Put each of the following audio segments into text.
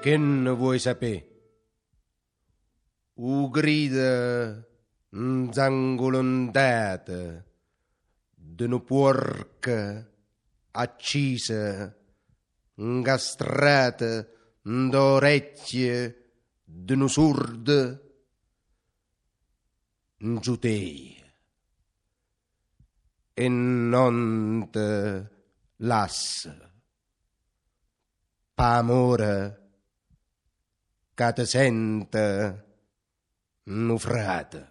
Che ne vuoi sapere? U grida zangolondata d'una porca accisa, incastrata d'orecchie d'una surda, in giudei e non te lassa. Pa che te sente nufrata.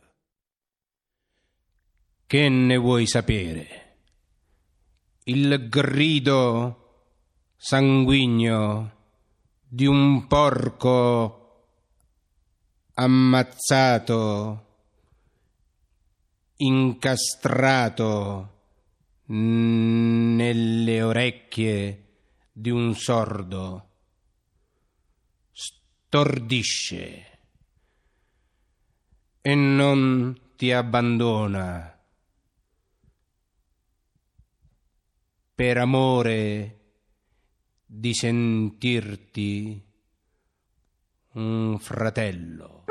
Che ne vuoi sapere? Il grido sanguigno di un porco ammazzato, incastrato nelle orecchie di un sordo stordisce e non ti abbandona per amore di sentirti un fratello.